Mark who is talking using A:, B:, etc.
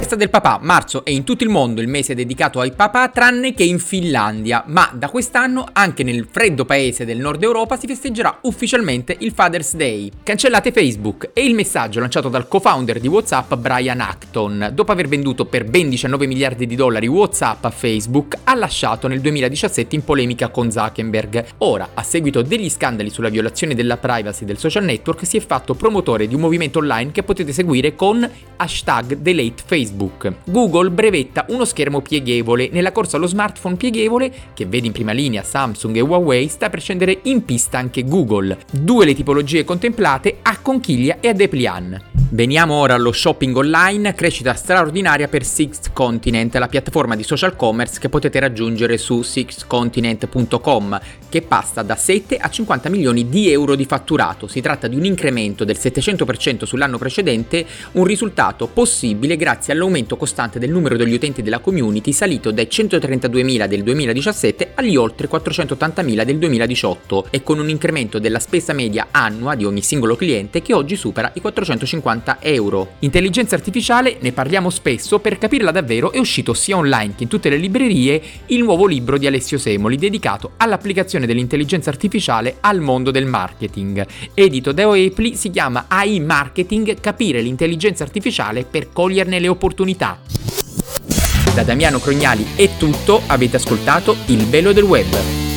A: Festa del papà, marzo è in tutto il mondo il mese dedicato ai papà tranne che in Finlandia, ma da quest'anno anche nel freddo paese del nord Europa si festeggerà ufficialmente il Father's Day. Cancellate Facebook è il messaggio lanciato dal co-founder di WhatsApp Brian Acton. Dopo aver venduto per ben 19 miliardi di dollari WhatsApp a Facebook, ha lasciato nel 2017 in polemica con Zuckerberg. Ora, a seguito degli scandali sulla violazione della privacy del social network, si è fatto promotore di un movimento online che potete seguire con hashtag Delete Facebook. Google brevetta uno schermo pieghevole. Nella corsa allo smartphone pieghevole, che vede in prima linea Samsung e Huawei, sta per scendere in pista anche Google. Due le tipologie contemplate a conchiglia e a Deplian. Veniamo ora allo shopping online, crescita straordinaria per Sixth Continent, la piattaforma di social commerce che potete raggiungere su sixcontinent.com, che passa da 7 a 50 milioni di euro di fatturato. Si tratta di un incremento del 700% sull'anno precedente, un risultato possibile grazie all'aumento costante del numero degli utenti della community salito dai 132.000 del 2017 agli oltre 480.000 del 2018 e con un incremento della spesa media annua di ogni singolo cliente che oggi supera i 450 50 euro. Intelligenza artificiale, ne parliamo spesso, per capirla davvero è uscito sia online che in tutte le librerie il nuovo libro di Alessio Semoli dedicato all'applicazione dell'intelligenza artificiale al mondo del marketing. Edito da Oepli si chiama AI Marketing, capire l'intelligenza artificiale per coglierne le opportunità. Da Damiano Crognali è tutto, avete ascoltato Il velo del web.